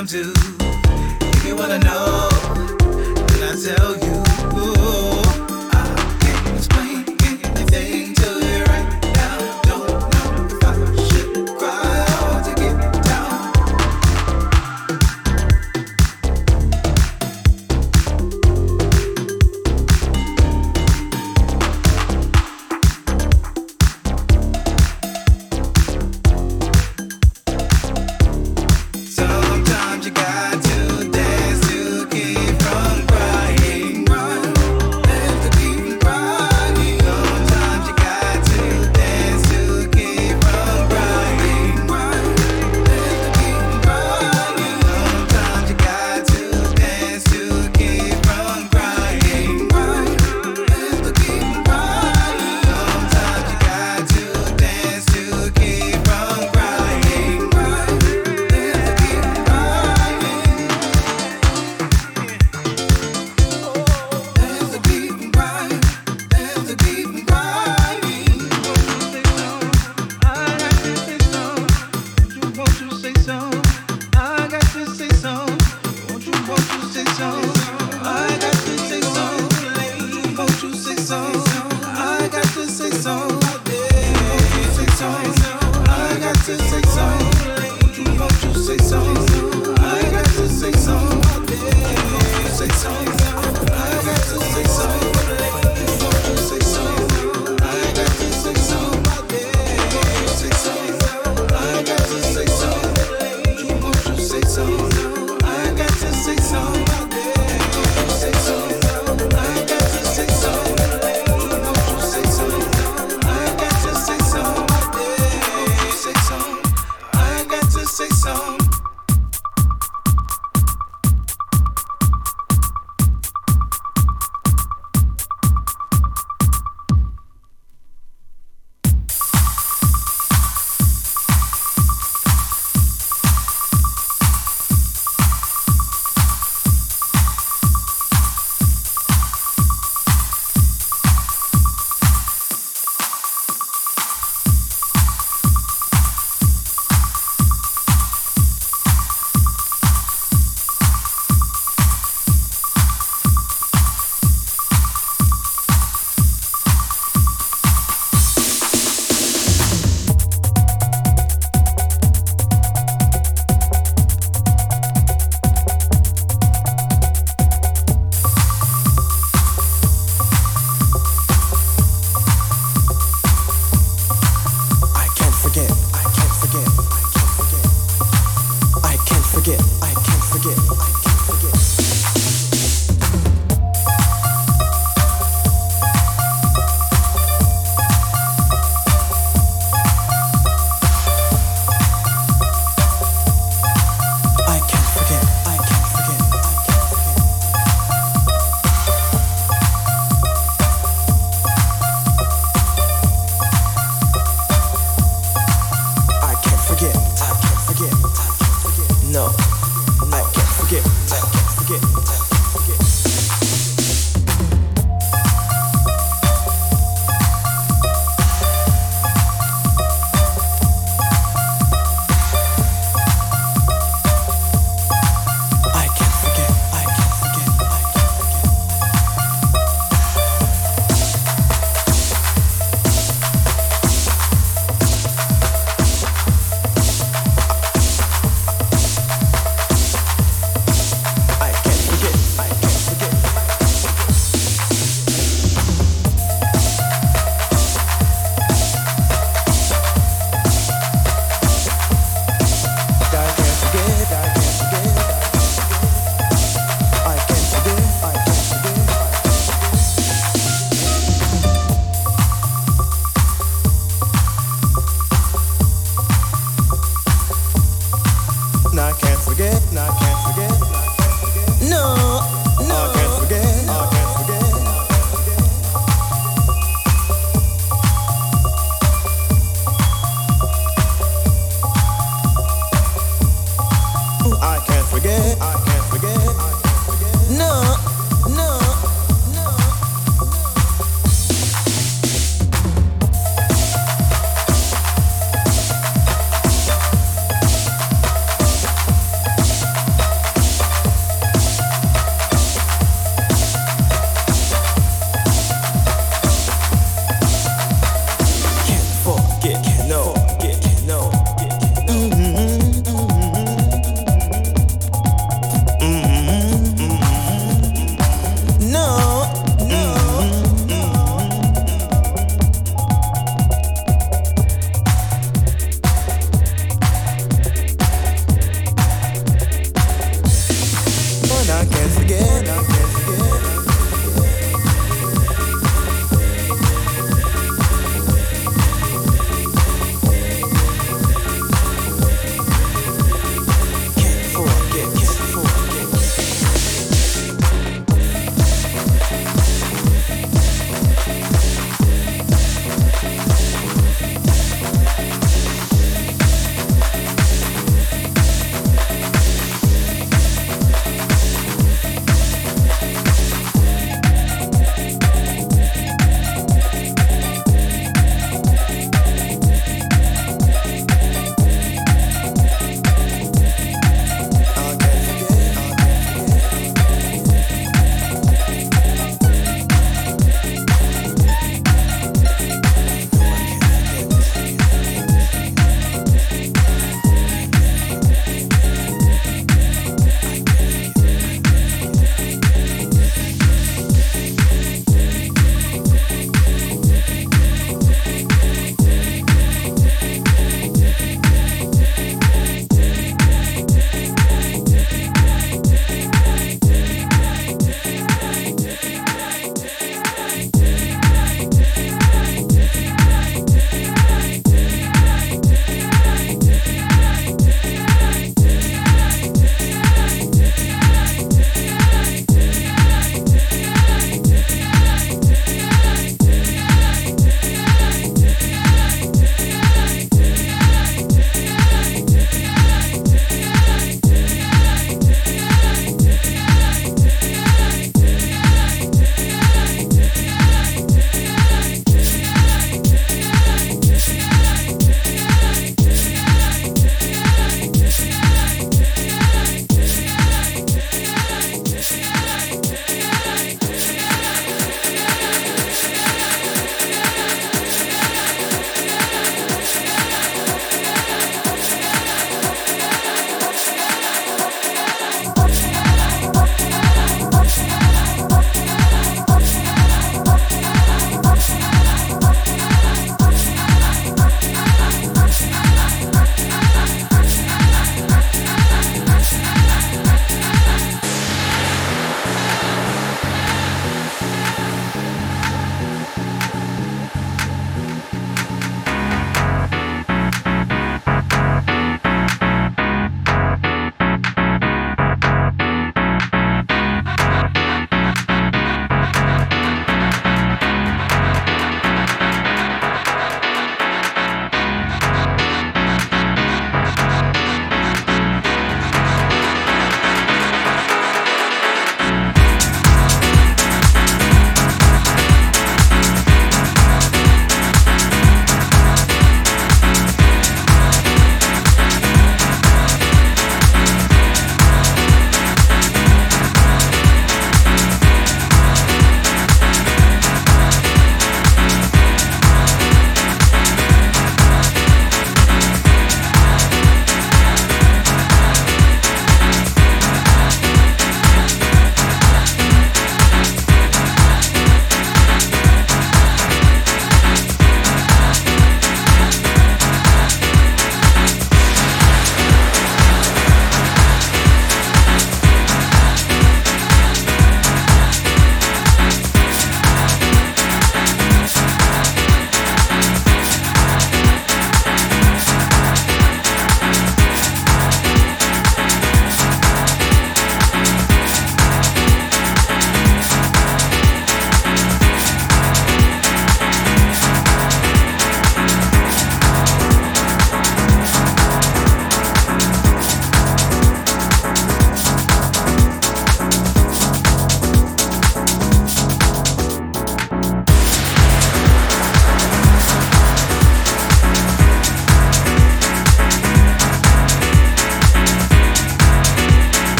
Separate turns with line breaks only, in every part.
come to.
If you wanna know, then I tell you.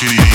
funky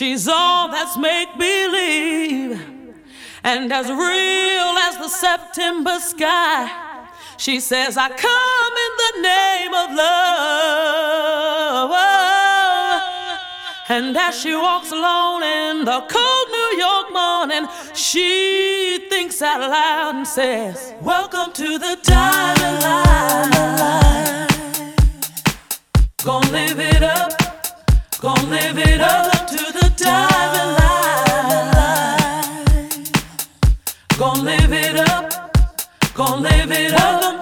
She's all that's make believe and as real as the September sky. She says, I come in the name of love. And as she walks alone in the cold New York morning, she thinks out loud and says, Welcome to the diamond line. Gonna live it up, gonna live it up Gonna live it up, gonna live it up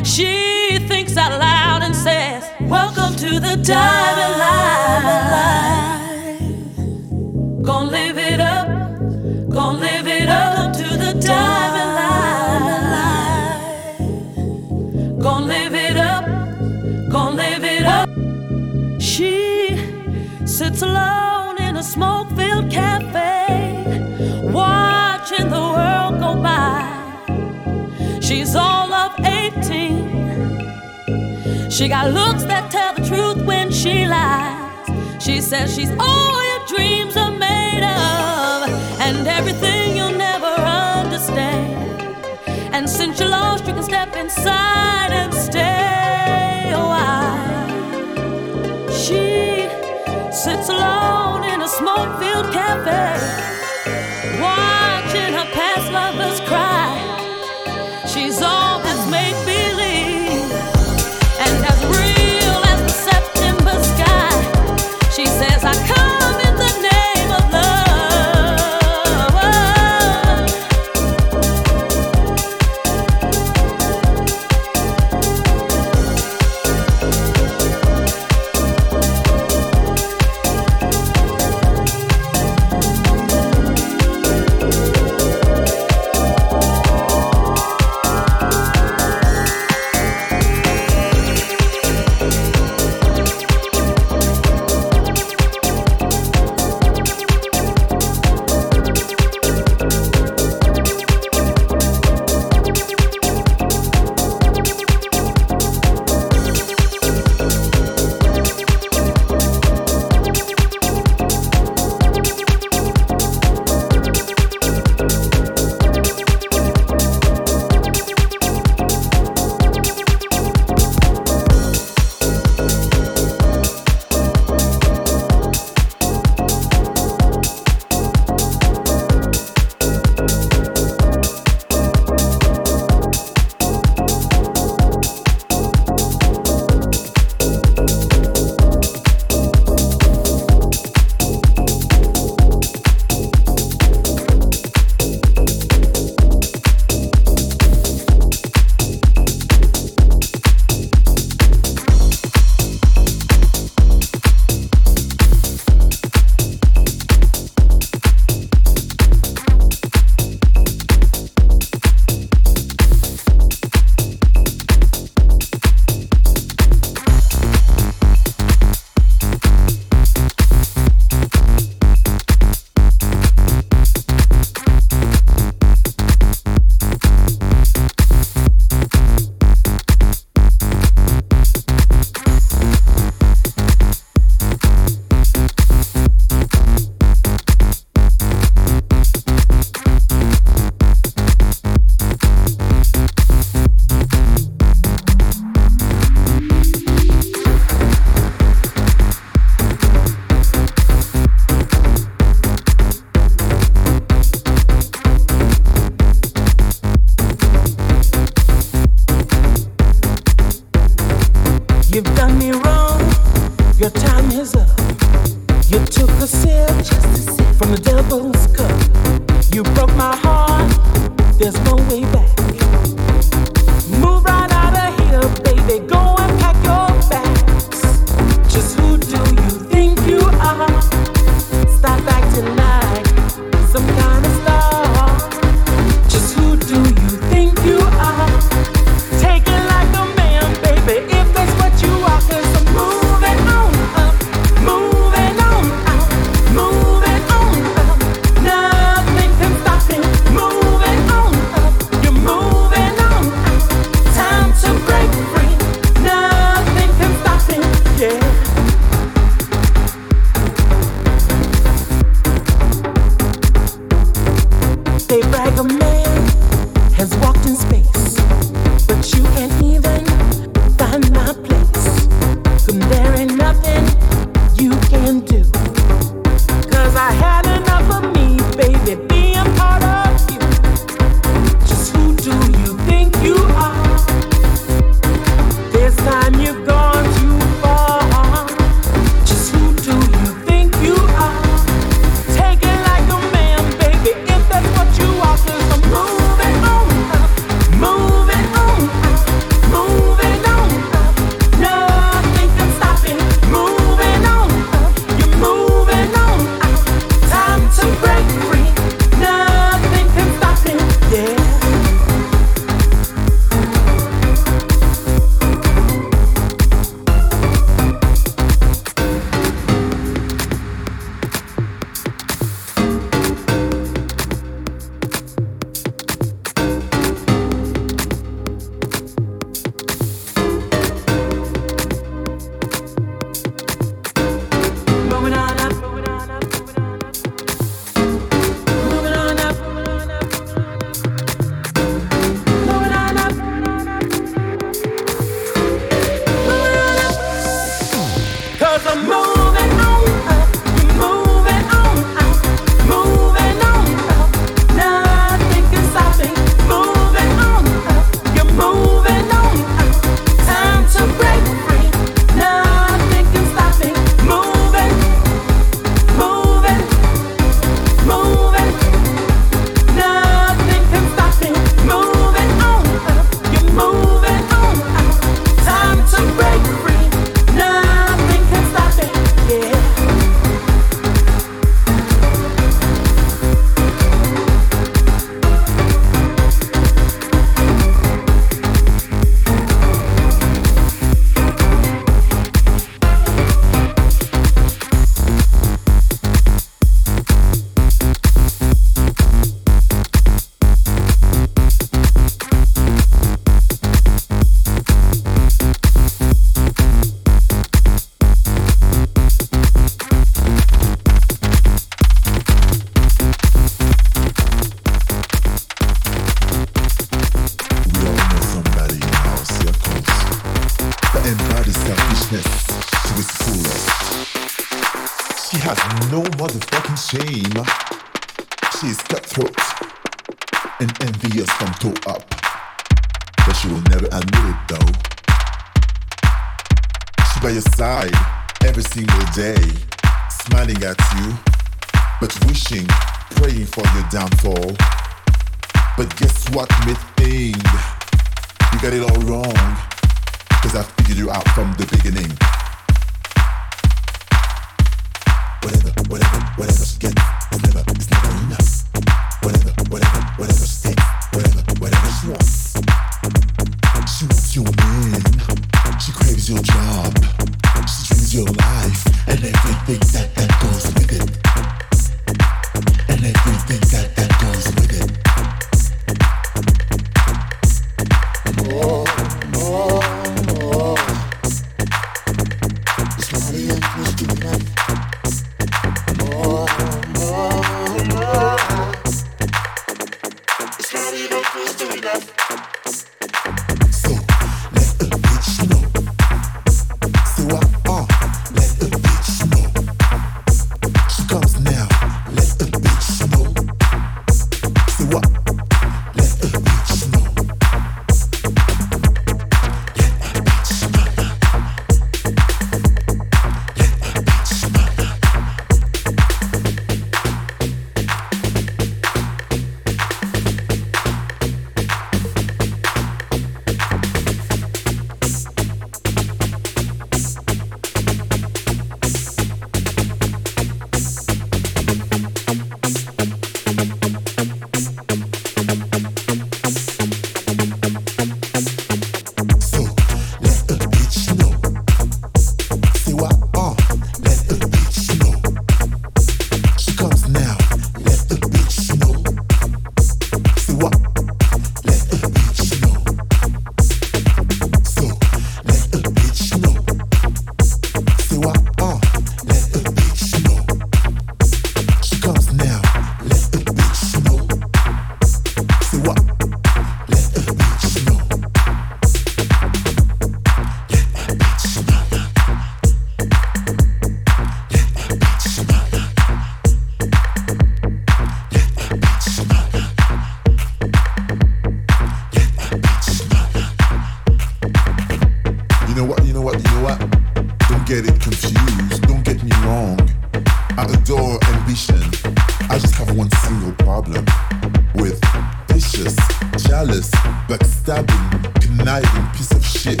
jealous, backstabbing, conniving piece of shit.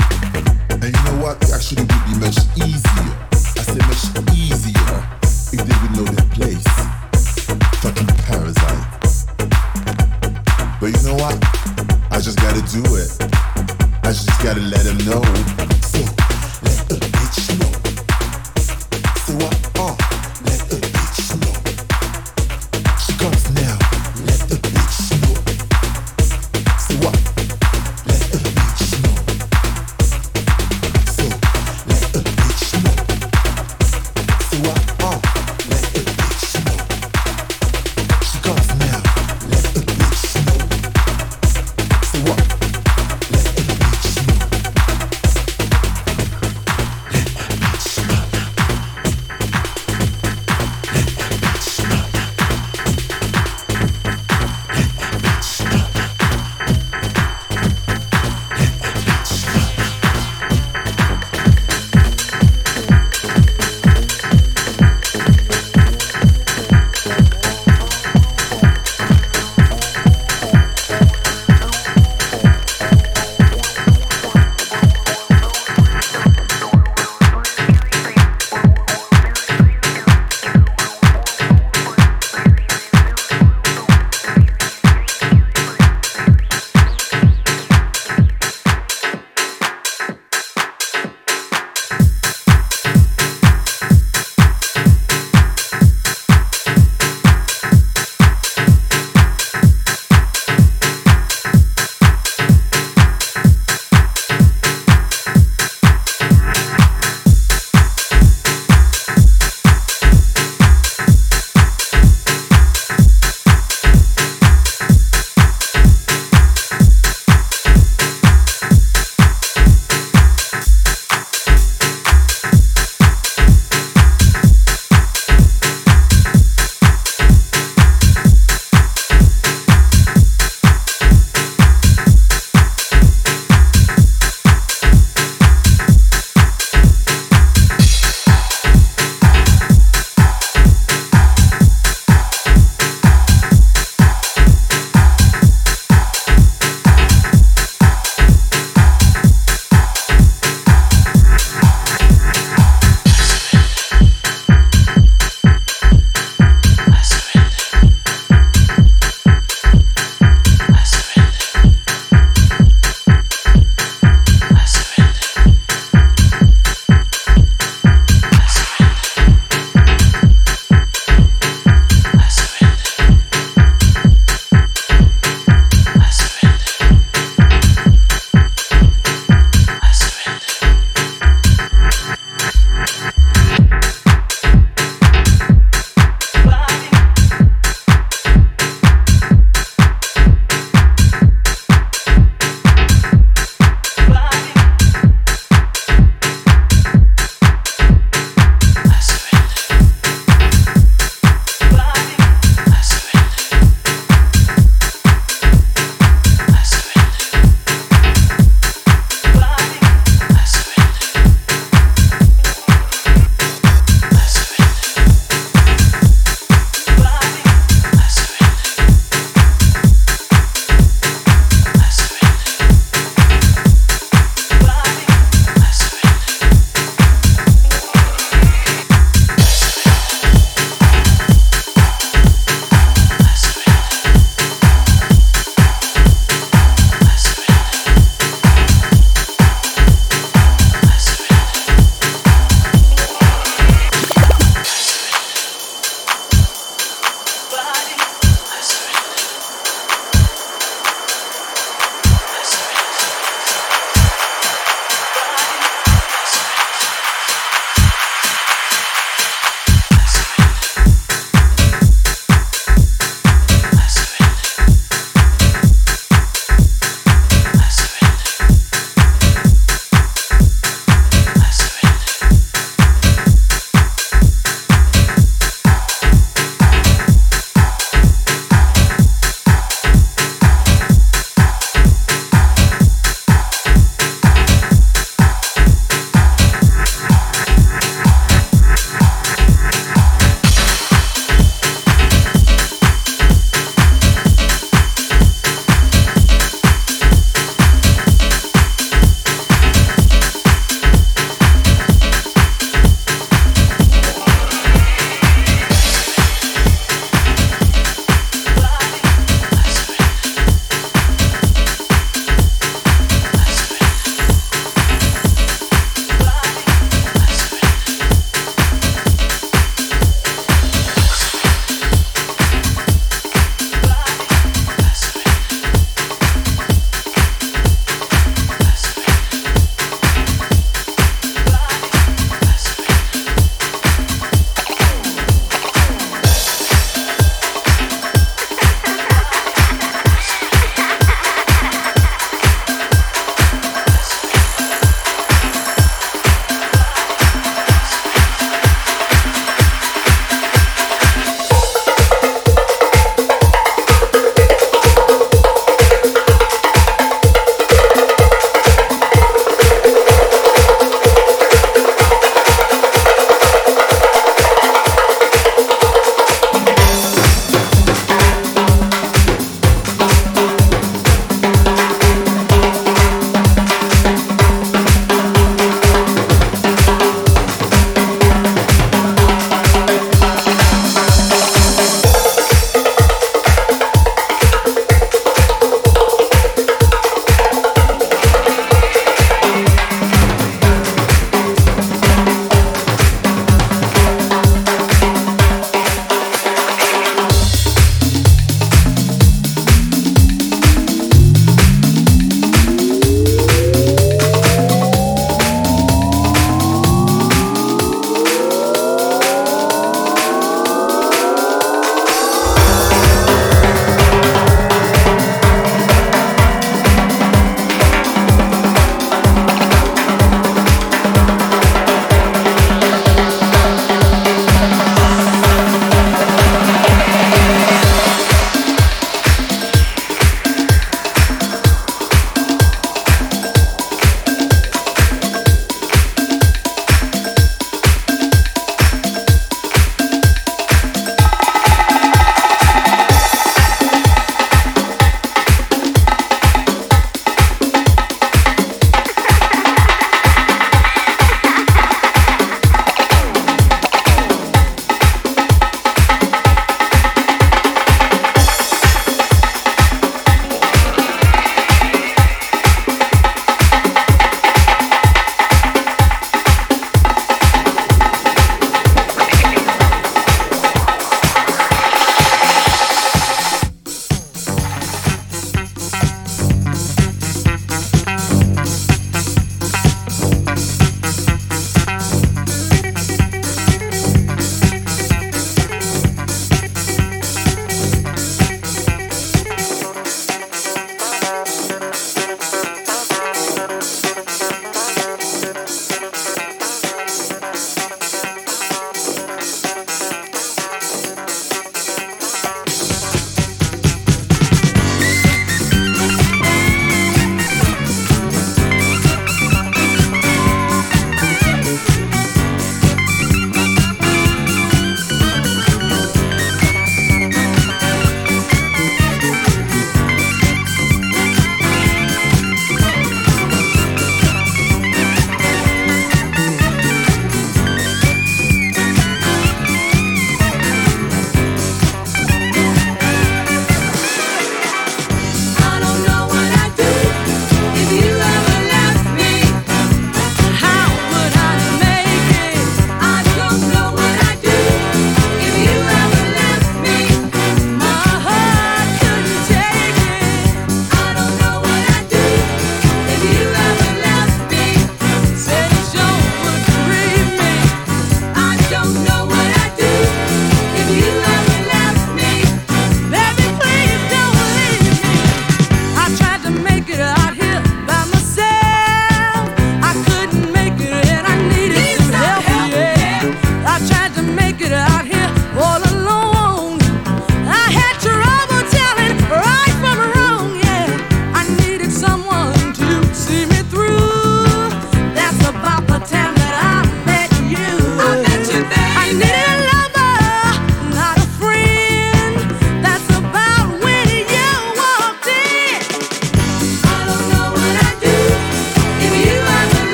And you know what? Actually, would be much easier. I
say much easier if
they would know their place. Fucking parasite. But you know what? I just gotta do it. I just gotta let them
know.